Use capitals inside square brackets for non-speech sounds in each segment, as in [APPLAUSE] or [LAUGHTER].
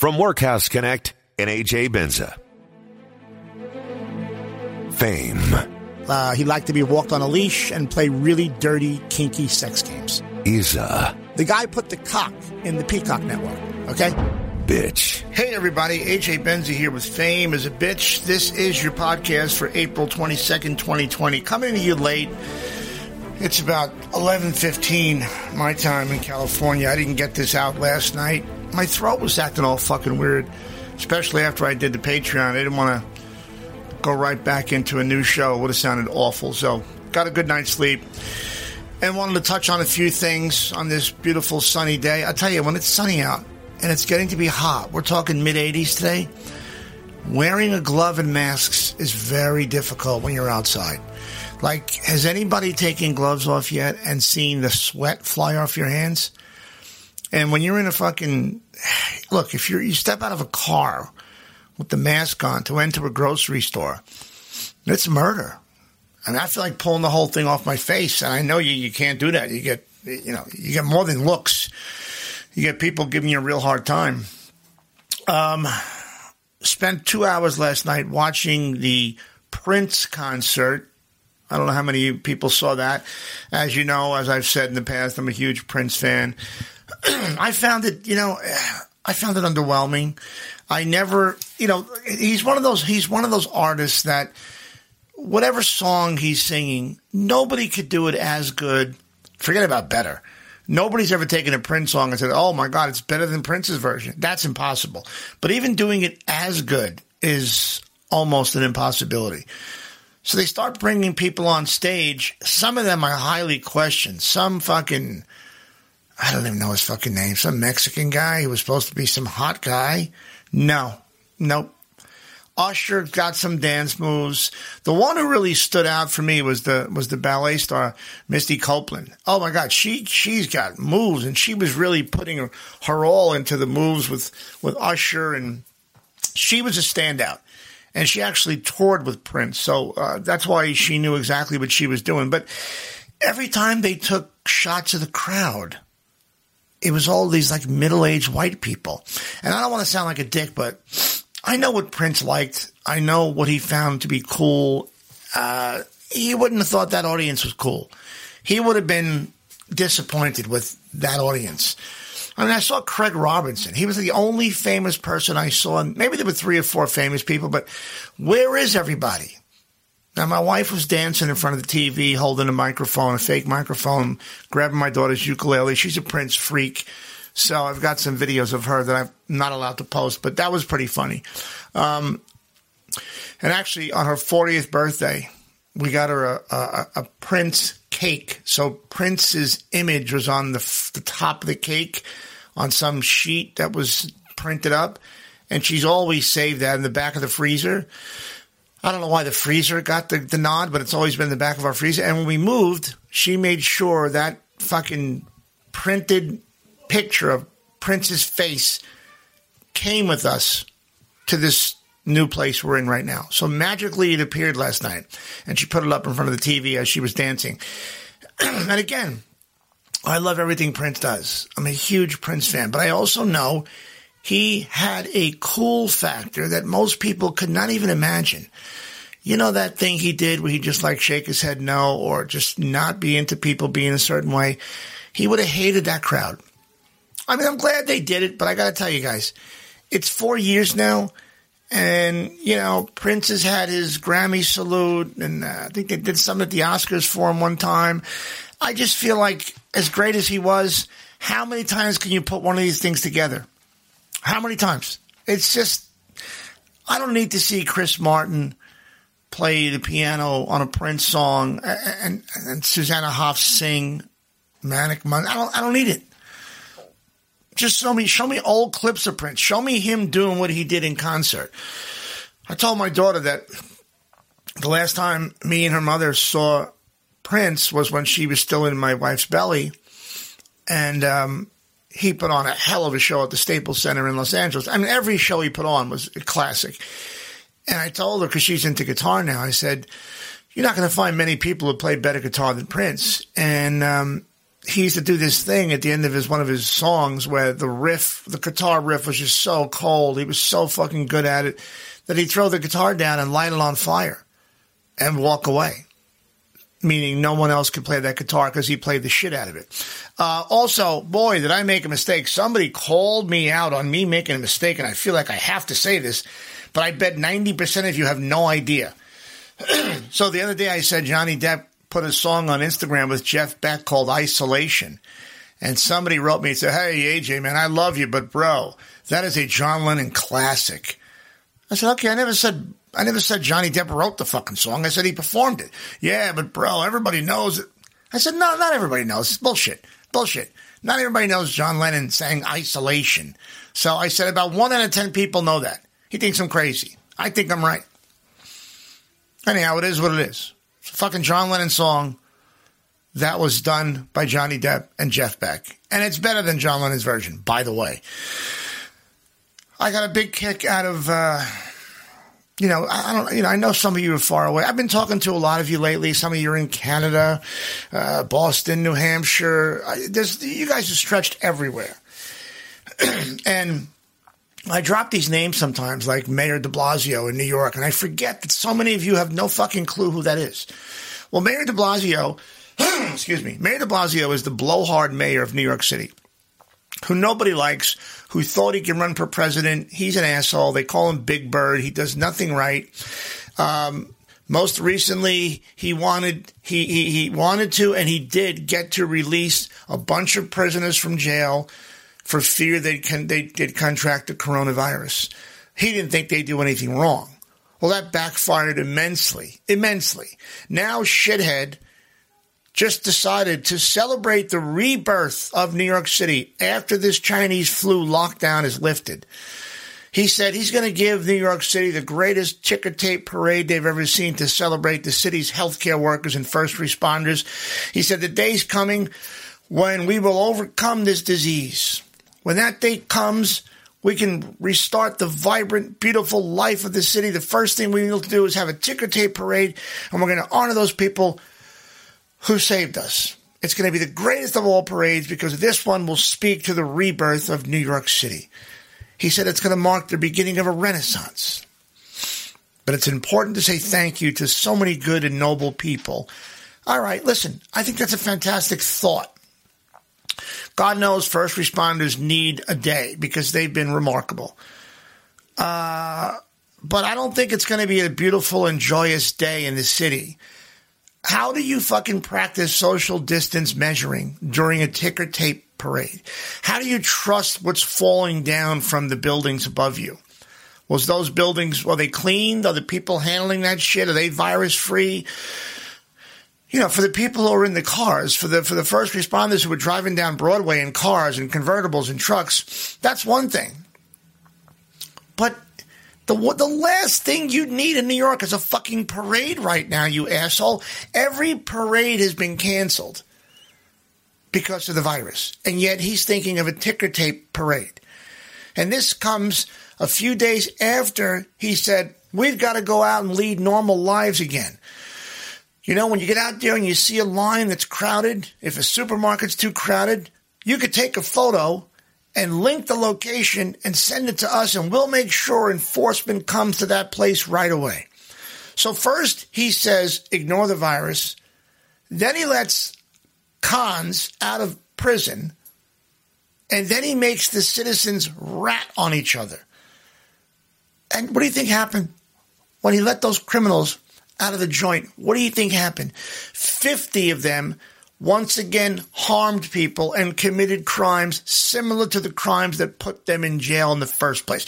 from Workhouse Connect and AJ Benza. Fame. Uh, he liked to be walked on a leash and play really dirty, kinky sex games. Isa. The guy put the cock in the Peacock Network, okay? Bitch. Hey, everybody. AJ Benza here with Fame is a Bitch. This is your podcast for April 22nd, 2020. Coming to you late. It's about 11.15 my time in California. I didn't get this out last night. My throat was acting all fucking weird, especially after I did the Patreon. I didn't want to go right back into a new show. It would have sounded awful. So, got a good night's sleep. And wanted to touch on a few things on this beautiful sunny day. I tell you, when it's sunny out and it's getting to be hot, we're talking mid 80s today. Wearing a glove and masks is very difficult when you're outside. Like, has anybody taken gloves off yet and seen the sweat fly off your hands? And when you're in a fucking look, if you're you step out of a car with the mask on to enter a grocery store, it's murder. I mean, I feel like pulling the whole thing off my face, and I know you you can't do that. You get you know you get more than looks. You get people giving you a real hard time. Um, spent two hours last night watching the Prince concert I don't know how many people saw that. As you know, as I've said in the past, I'm a huge Prince fan. [CLEARS THROAT] I found it, you know, I found it underwhelming. I never, you know, he's one of those, he's one of those artists that whatever song he's singing, nobody could do it as good. Forget about better. Nobody's ever taken a Prince song and said, "Oh my God, it's better than Prince's version." That's impossible. But even doing it as good is almost an impossibility. So they start bringing people on stage. Some of them are highly questioned. Some fucking, I don't even know his fucking name. Some Mexican guy who was supposed to be some hot guy. No, nope. Usher got some dance moves. The one who really stood out for me was the was the ballet star Misty Copeland. Oh my God, she she's got moves, and she was really putting her, her all into the moves with with Usher, and she was a standout and she actually toured with Prince. So uh, that's why she knew exactly what she was doing. But every time they took shots of the crowd, it was all these like middle aged white people. And I don't want to sound like a dick, but I know what Prince liked. I know what he found to be cool. Uh, he wouldn't have thought that audience was cool. He would have been disappointed with that audience. I mean, I saw Craig Robinson. He was the only famous person I saw. Maybe there were three or four famous people, but where is everybody? Now, my wife was dancing in front of the TV, holding a microphone, a fake microphone, grabbing my daughter's ukulele. She's a Prince freak. So I've got some videos of her that I'm not allowed to post, but that was pretty funny. Um, and actually, on her 40th birthday, we got her a, a, a Prince cake. So Prince's image was on the, the top of the cake on some sheet that was printed up, and she's always saved that in the back of the freezer. I don't know why the freezer got the, the nod, but it's always been in the back of our freezer. And when we moved, she made sure that fucking printed picture of Prince's face came with us to this new place we're in right now. So magically it appeared last night and she put it up in front of the TV as she was dancing. [CLEARS THROAT] and again, I love everything Prince does. I'm a huge Prince fan, but I also know he had a cool factor that most people could not even imagine. You know that thing he did where he just like shake his head no or just not be into people being a certain way? He would have hated that crowd. I mean, I'm glad they did it, but I got to tell you guys, it's four years now. And, you know, Prince has had his Grammy salute, and uh, I think they did something at the Oscars for him one time. I just feel like, as great as he was, how many times can you put one of these things together? How many times? It's just, I don't need to see Chris Martin play the piano on a Prince song and, and, and Susanna Hoffs sing Manic Monday. I don't, I don't need it. Just show me, show me old clips of Prince. Show me him doing what he did in concert. I told my daughter that the last time me and her mother saw Prince was when she was still in my wife's belly, and um, he put on a hell of a show at the Staples Center in Los Angeles. I mean, every show he put on was a classic. And I told her because she's into guitar now. I said, "You're not going to find many people who play better guitar than Prince." And um, he used to do this thing at the end of his one of his songs where the riff, the guitar riff was just so cold. He was so fucking good at it that he'd throw the guitar down and light it on fire and walk away. Meaning no one else could play that guitar because he played the shit out of it. Uh, also, boy, did I make a mistake. Somebody called me out on me making a mistake, and I feel like I have to say this, but I bet 90% of you have no idea. [CLEARS THROAT] so the other day I said Johnny Depp put a song on Instagram with Jeff Beck called Isolation. And somebody wrote me and said, Hey, AJ, man, I love you, but bro, that is a John Lennon classic. I said, okay, I never said, I never said Johnny Depp wrote the fucking song. I said he performed it. Yeah, but bro, everybody knows it. I said, no, not everybody knows. It's bullshit. Bullshit. Not everybody knows John Lennon sang Isolation. So I said about one out of 10 people know that. He thinks I'm crazy. I think I'm right. Anyhow, it is what it is. It's a fucking John Lennon song that was done by Johnny Depp and Jeff Beck. And it's better than John Lennon's version, by the way. I got a big kick out of, uh, you know, I don't, you know, I know some of you are far away. I've been talking to a lot of you lately. Some of you are in Canada, uh, Boston, New Hampshire. There's, you guys are stretched everywhere. [CLEARS THROAT] and I drop these names sometimes, like Mayor de Blasio in New York, and I forget that so many of you have no fucking clue who that is. Well, Mayor de Blasio, [CLEARS THROAT] excuse me, Mayor de Blasio is the blowhard mayor of New York City, who nobody likes, who thought he can run for president. He's an asshole. They call him Big Bird. He does nothing right. Um, most recently, he wanted he, he he wanted to, and he did get to release a bunch of prisoners from jail for fear they'd, they, would contract the coronavirus. He didn't think they'd do anything wrong. Well, that backfired immensely, immensely. Now, shithead just decided to celebrate the rebirth of New York City after this Chinese flu lockdown is lifted. He said he's going to give New York City the greatest ticker tape parade they've ever seen to celebrate the city's healthcare workers and first responders. He said the day's coming when we will overcome this disease. When that day comes, we can restart the vibrant, beautiful life of the city. The first thing we need to do is have a ticker tape parade, and we're going to honor those people who saved us. It's going to be the greatest of all parades because this one will speak to the rebirth of New York City. He said it's going to mark the beginning of a renaissance. But it's important to say thank you to so many good and noble people. All right, listen, I think that's a fantastic thought. God knows first responders need a day because they've been remarkable. Uh, but I don't think it's going to be a beautiful and joyous day in the city. How do you fucking practice social distance measuring during a ticker tape parade? How do you trust what's falling down from the buildings above you? Was those buildings, were they cleaned? Are the people handling that shit? Are they virus free? you know, for the people who are in the cars, for the for the first responders who were driving down Broadway in cars and convertibles and trucks, that's one thing. But the the last thing you need in New York is a fucking parade right now, you asshole. Every parade has been canceled because of the virus, and yet he's thinking of a ticker tape parade. And this comes a few days after he said, "We've got to go out and lead normal lives again." You know, when you get out there and you see a line that's crowded, if a supermarket's too crowded, you could take a photo and link the location and send it to us, and we'll make sure enforcement comes to that place right away. So, first, he says, ignore the virus. Then he lets cons out of prison. And then he makes the citizens rat on each other. And what do you think happened when he let those criminals out of the joint. What do you think happened? 50 of them once again harmed people and committed crimes similar to the crimes that put them in jail in the first place.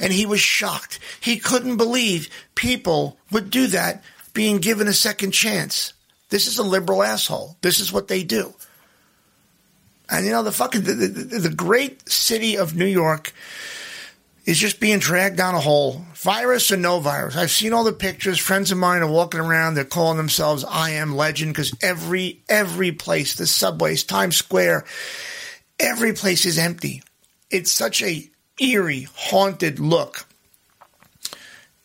And he was shocked. He couldn't believe people would do that being given a second chance. This is a liberal asshole. This is what they do. And you know, the fucking, the, the, the great city of New York is just being dragged down a hole. Virus or no virus. I've seen all the pictures. Friends of mine are walking around. They're calling themselves I am legend because every, every place, the subways, Times Square, every place is empty. It's such a eerie, haunted look.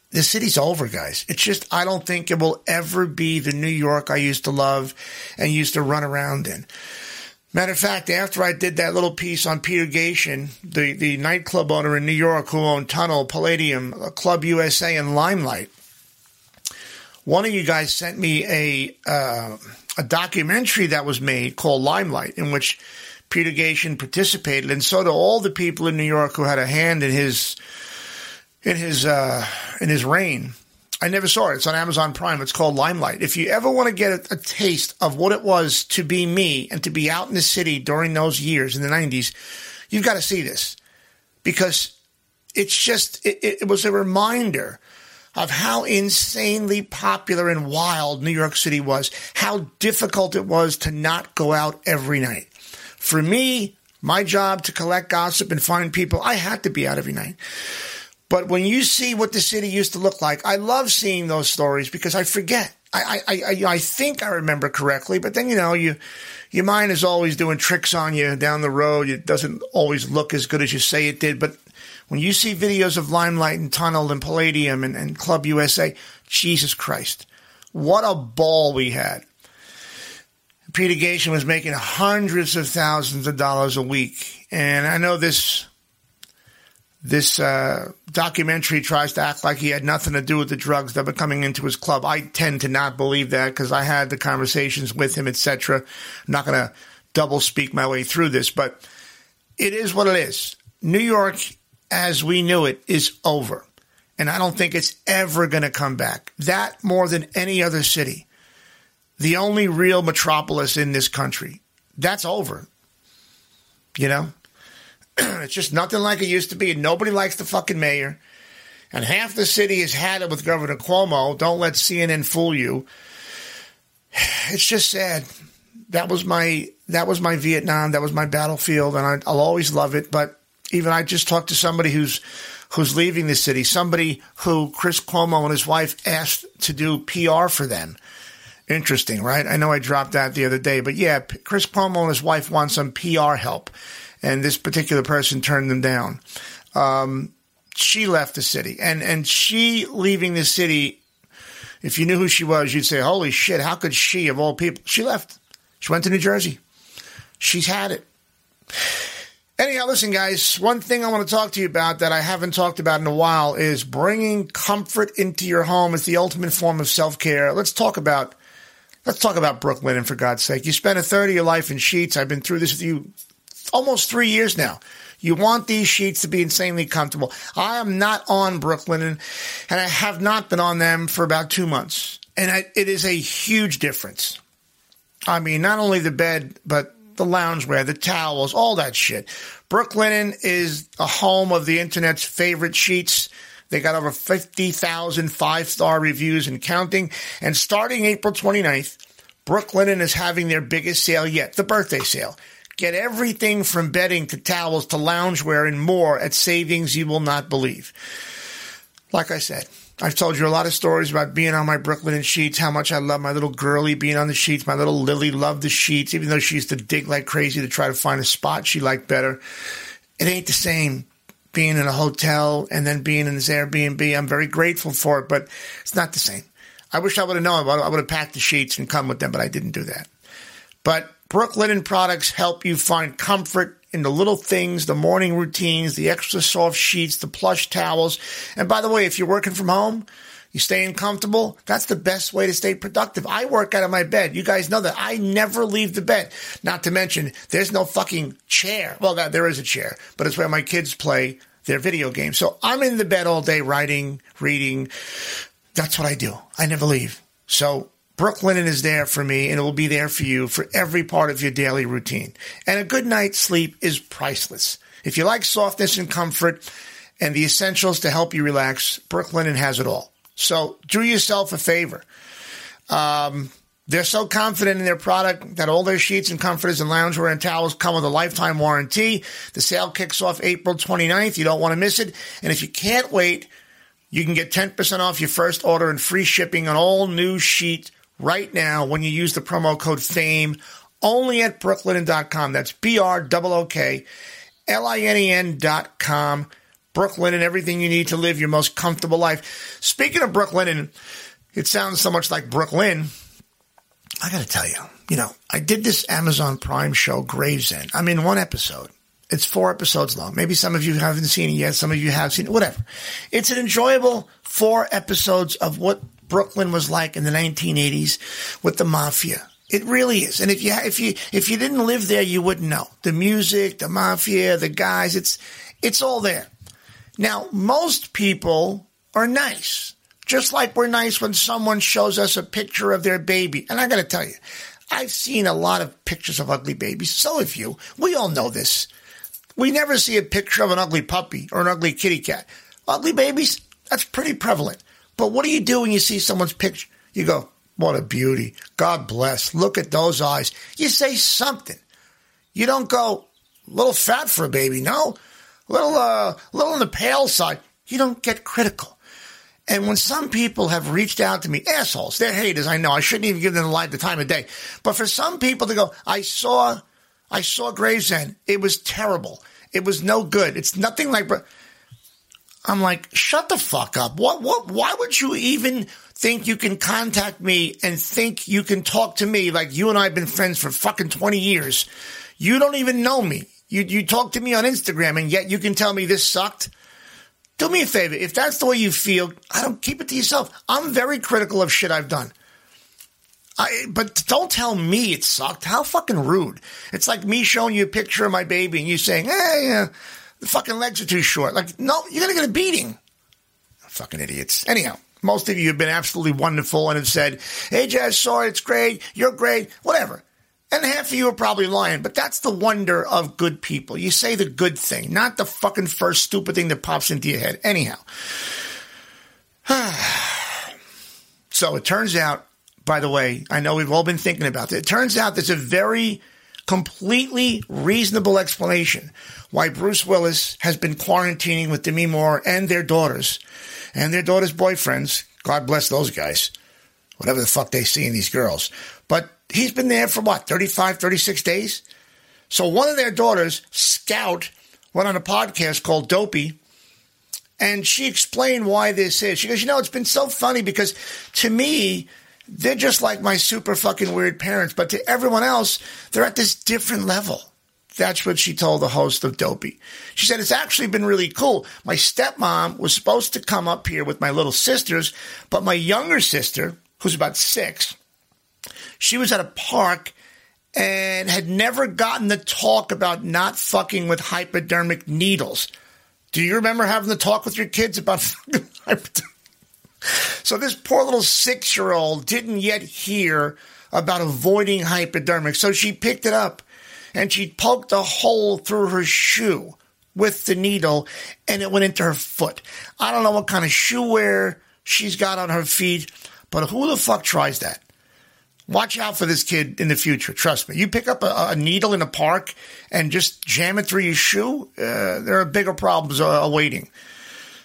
The city's over, guys. It's just, I don't think it will ever be the New York I used to love and used to run around in. Matter of fact, after I did that little piece on Peter Gatien, the, the nightclub owner in New York who owned Tunnel, Palladium, Club USA, and Limelight, one of you guys sent me a uh, a documentary that was made called Limelight, in which Peter Gatien participated, and so do all the people in New York who had a hand in his in his uh, in his reign. I never saw it. It's on Amazon Prime. It's called Limelight. If you ever want to get a, a, taste of what it was to be me and to be out in the city during those years in the 90s, you've got to see this because it's just, it, it was a reminder of how insanely popular and wild New York City was, how difficult it was to not go out every night. For me, my job to collect gossip and find people, I had to be out every night. But when you see what the city used to look like, I love seeing those stories because I forget. I, I, I, I think I remember correctly, but then, you know, you, your mind is always doing tricks on you down the road. It doesn't always look as good as you say it did. But when you see videos of Limelight and Tunnel and Palladium and, and Club USA, Jesus Christ, what a ball we had. Peter Gatien was making hundreds of thousands of dollars a week. And I know this this uh, documentary tries to act like he had nothing to do with the drugs that were coming into his club. I tend to not believe that because I had the conversations with him, etc. I'm not going to double speak my way through this, but it is what it is. New York, as we knew it, is over. And I don't think it's ever going to come back. That more than any other city. The only real metropolis in this country. That's over. You know? [CLEARS THROAT] it's just nothing like it used to be. Nobody likes the fucking mayor. And half the city has had it with Governor Cuomo. Don't let CNN fool you. [SIGHS] It's just sad. That was my that was my Vietnam. That was my battlefield, and I, I'll always love it. But even I just talked to somebody who's who's leaving the city. Somebody who Chris Cuomo and his wife asked to do PR for them. Interesting, right? I know I dropped that the other day, but yeah, Chris Cuomo and his wife want some PR help and this particular person turned them down. Um, she left the city, and and she leaving the city. If you knew who she was, you'd say, "Holy shit! How could she, of all people?" She left. She went to New Jersey. She's had it. Anyhow, listen, guys, one thing I want to talk to you about that I haven't talked about in a while is bringing comfort into your home is the ultimate form of self care. Let's talk about. Let's talk about Brooklinen, and for God's sake. You spent a third of your life in sheets. I've been through this with you almost three years now. You want these sheets to be insanely comfortable. I am not on Brooklinen, and I have not been on them for about two months. And I, it is a huge difference. I mean, not only the bed, but the loungewear, the towels, all that shit. Brooklinen is a home of the internet's favorite sheets. They got over 50,000 five star reviews and counting. And starting April 29th, Brooklinen is having their biggest sale yet, the birthday sale. Get everything from bedding to towels to loungewear and more at savings you will not believe. Like I said, I've told you a lot of stories about being on my Brooklinen sheets, how much I love my little girlie being on the sheets. My little Lily loved the sheets, even though she used to dig like crazy to try to find a spot she liked better. It ain't the same being in a hotel and then being in this Airbnb. I'm very grateful for it, but it's not the same. I wish I would have known. I would have packed the sheets and come with them, but I didn't do that. But Brooklinen products help you find comfort in the little things, the morning routines, the extra soft sheets, the plush towels. And by the way, if you're working from home, you staying comfortable, that's the best way to stay productive. I work out of my bed. You guys know that. I never leave the bed. Not to mention, there's no fucking chair. Well, there is a chair, but it's where my kids play their video games. So I'm in the bed all day writing, reading. That's what I do. I never leave. So Brooklinen is there for me and it will be there for you for every part of your daily routine. And a good night's sleep is priceless. If you like softness and comfort and the essentials to help you relax, Brooklinen has it all. So do yourself a favor. Um, they're so confident in their product that all their sheets and comforters and loungewear and towels come with a lifetime warranty. The sale kicks off April 29th. You don't want to miss it. And if you can't wait, you can get 10% off your first order and free shipping on all new sheet right now when you use the promo code FAME only at brooklinen.com. That's B R O O K L I N E N.com. and everything you need to live your most comfortable life. Speaking of Brooklinen, and it sounds so much like Brooklyn. I got to tell you, you know, I did this Amazon Prime show, Gravesend. I'm in one episode. It's four episodes long. Maybe some of you haven't seen it yet. Some of you have seen it. Whatever. It's an enjoyable four episodes of what Brooklyn was like in the 1980s with the mafia. It really is. And if you if you if you didn't live there, you wouldn't know the music, the mafia, the guys. It's it's all there. Now, most people are nice, just like we're nice when someone shows us a picture of their baby. And I got to tell you, I've seen a lot of pictures of ugly babies. So have you. We all know this. We never see a picture of an ugly puppy or an ugly kitty cat. Ugly babies, that's pretty prevalent. But what do you do when you see someone's picture? You go, what a beauty. God bless. Look at those eyes. You say something. You don't go, a little fat for a baby. No, little, uh, little on the pale side. You don't get critical. And when some people have reached out to me, assholes, they're haters. I know I shouldn't even give them the light the time of day. But for some people to go, I saw, I saw Gravesend. It was terrible. It was no good. It's nothing like. I'm like, shut the fuck up. What? What? Why would you even think you can contact me and think you can talk to me like you and I have been friends for fucking 20 years? You don't even know me. You you talk to me on Instagram and yet you can tell me this sucked. Do me a favor. If that's the way you feel, I don't keep it to yourself. I'm very critical of shit I've done. I, but don't tell me it sucked. How fucking rude. It's like me showing you a picture of my baby and you saying, hey, uh, the fucking legs are too short. Like, no, you're going to get a beating. Fucking idiots. Anyhow, most of you have been absolutely wonderful and have said, hey, Jazz, sorry, it's great. You're great. Whatever. And half of you are probably lying, but that's the wonder of good people. You say the good thing, not the fucking first stupid thing that pops into your head. Anyhow. [SIGHS] so it turns out, by the way, I know we've all been thinking about it. It turns out there's a very completely reasonable explanation why Bruce Willis has been quarantining with Demi Moore and their daughters and their daughters' boyfriends. God bless those guys. Whatever the fuck they see in these girls. But he's been there for what, 35, 36 days? So one of their daughters, Scout, went on a podcast called Dopey, and she explained why this is. She goes, You know, it's been so funny because to me, they're just like my super fucking weird parents, but to everyone else, they're at this different level. That's what she told the host of Dopey. She said, It's actually been really cool. My stepmom was supposed to come up here with my little sisters, but my younger sister, who's about six, she was at a park and had never gotten the talk about not fucking with hypodermic needles. Do you remember having the talk with your kids about [LAUGHS] fucking hypodermic? So this poor little six year old didn't yet hear about avoiding hypodermic. So she picked it up and she poked a hole through her shoe with the needle and it went into her foot. I don't know what kind of shoe wear she's got on her feet, but who the fuck tries that? Watch out for this kid in the future. Trust me. You pick up a, a needle in a park and just jam it through your shoe, uh, there are bigger problems uh, awaiting.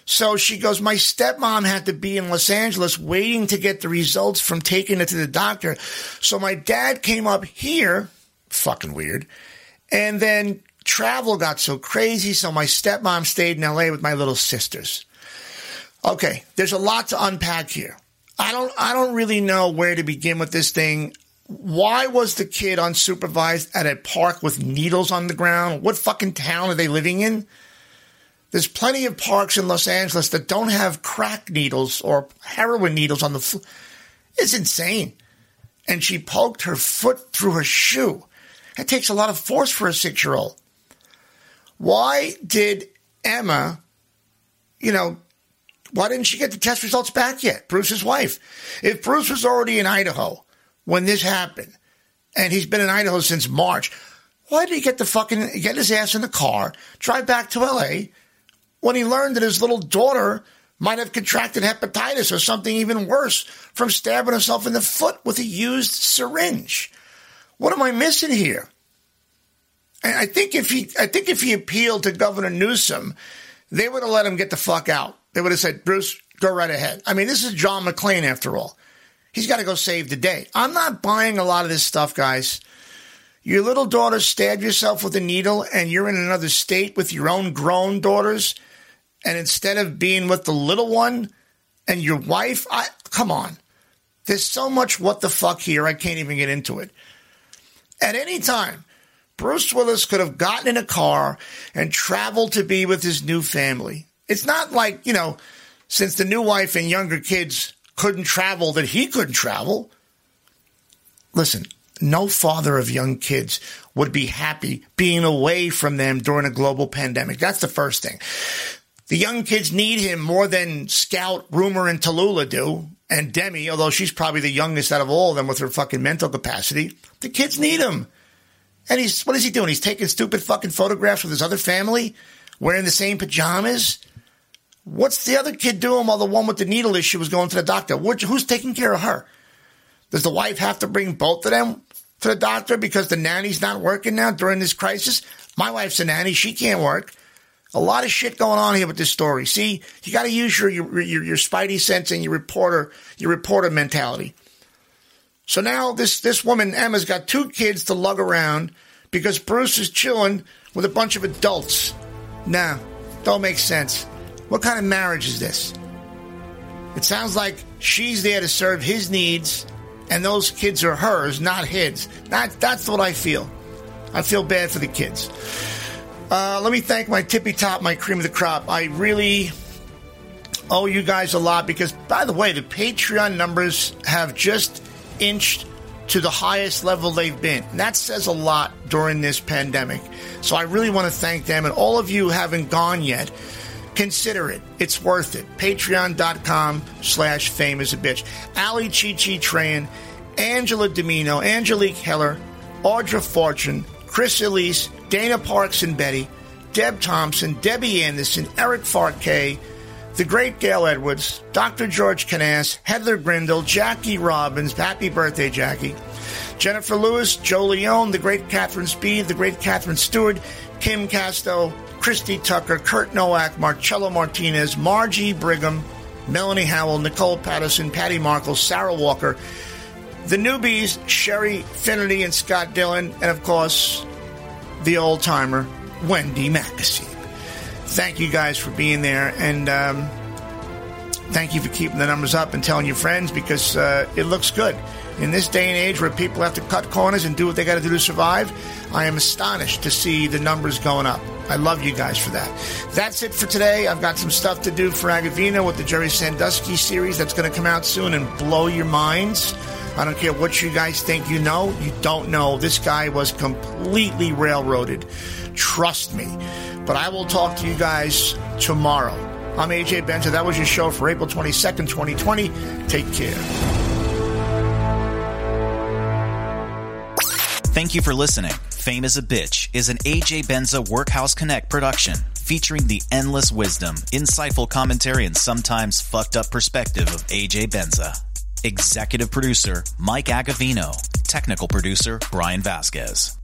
So she goes, My stepmom had to be in Los Angeles waiting to get the results from taking it to the doctor. So my dad came up here, fucking weird. And then travel got so crazy. So my stepmom stayed in LA with my little sisters. Okay, there's a lot to unpack here. I don't I don't really know where to begin with this thing. Why was the kid unsupervised at a park with needles on the ground? What fucking town are they living in? There's plenty of parks in Los Angeles that don't have crack needles or heroin needles on the floor. It's insane. And she poked her foot through her shoe. It takes a lot of force for a six year old. Why did Emma, you know, why didn't she get the test results back yet? Bruce's wife. If Bruce was already in Idaho when this happened, and he's been in Idaho since March, why did he get the fucking get his ass in the car, drive back to LA when he learned that his little daughter might have contracted hepatitis or something even worse from stabbing herself in the foot with a used syringe? What am I missing here? And I think if he I think if he appealed to Governor Newsom, they would have let him get the fuck out. They would have said, Bruce, go right ahead. I mean, this is John McClane after all. He's got to go save the day. I'm not buying a lot of this stuff, guys. Your little daughter stabbed yourself with a needle and you're in another state with your own grown daughters. And instead of being with the little one and your wife, I, come on. There's so much what the fuck here, I can't even get into it. At any time, Bruce Willis could have gotten in a car and traveled to be with his new family. It's not like, you know, since the new wife and younger kids couldn't travel, that he couldn't travel. Listen, no father of young kids would be happy being away from them during a global pandemic. That's the first thing. The young kids need him more than Scout, Rumor, and Tallulah do. And Demi, although she's probably the youngest out of all of them with her fucking mental capacity, the kids need him. And he's, what is he doing? He's taking stupid fucking photographs with his other family, wearing the same pajamas. What's the other kid doing while the one with the needle issue was going to the doctor? Who's taking care of her? Does the wife have to bring both of them to the doctor because the nanny's not working now during this crisis? My wife's a nanny. She can't work. A lot of shit going on here with this story. See, you got to use your, your, your your spidey sense and your reporter your reporter mentality. So now this this woman Emma's got two kids to lug around because Bruce is chilling with a bunch of adults. Nah, don't make sense. What kind of marriage is this? It sounds like she's there to serve his needs, and those kids are hers, not his. That, that's what I feel. I feel bad for the kids. Uh, let me thank my tippy top, my cream of the crop. I really owe you guys a lot because, by the way, the Patreon numbers have just inched to the highest level they've been. And that says a lot during this pandemic. So I really want to thank them. And all of you haven't gone yet, consider it. It's worth it. Patreon.com slash fame is a bitch. Ali Chi Chi Tran, Angela Domino, Angelique Heller, Audra Fortune, Chris Elise, Dana Parks and Betty, Deb Thompson, Debbie Anderson, Eric Farkay, the great Gail Edwards, Dr. George Canas, Heather Grindle, Jackie Robbins, happy birthday, Jackie, Jennifer Lewis, Joe Leone, the great Catherine Speed, the great Catherine Stewart, Kim Casto, Christy Tucker, Kurt Nowak, Marcello Martinez, Margie Brigham, Melanie Howell, Nicole Patterson, Patty Markle, Sarah Walker, the newbies, Sherry Finnerty and Scott Dillon, and of course, the old timer, Wendy Mackesy. Thank you guys for being there, and um, thank you for keeping the numbers up and telling your friends because uh, it looks good. In this day and age where people have to cut corners and do what they got to do to survive, I am astonished to see the numbers going up. I love you guys for that. That's it for today. I've got some stuff to do for Agovino with the Jerry Sandusky series that's going to come out soon and blow your minds. I don't care what you guys think you know. You don't know. This guy was completely railroaded. Trust me. But I will talk to you guys tomorrow. I'm AJ Benza. That was your show for April 22nd, 2020. Take care. Thank you for listening. Fame is a Bitch is an AJ Benza Workhouse Connect production featuring the endless wisdom, insightful commentary, and sometimes fucked up perspective of AJ Benza. Executive producer Mike Agovino. Technical producer Brian Vasquez.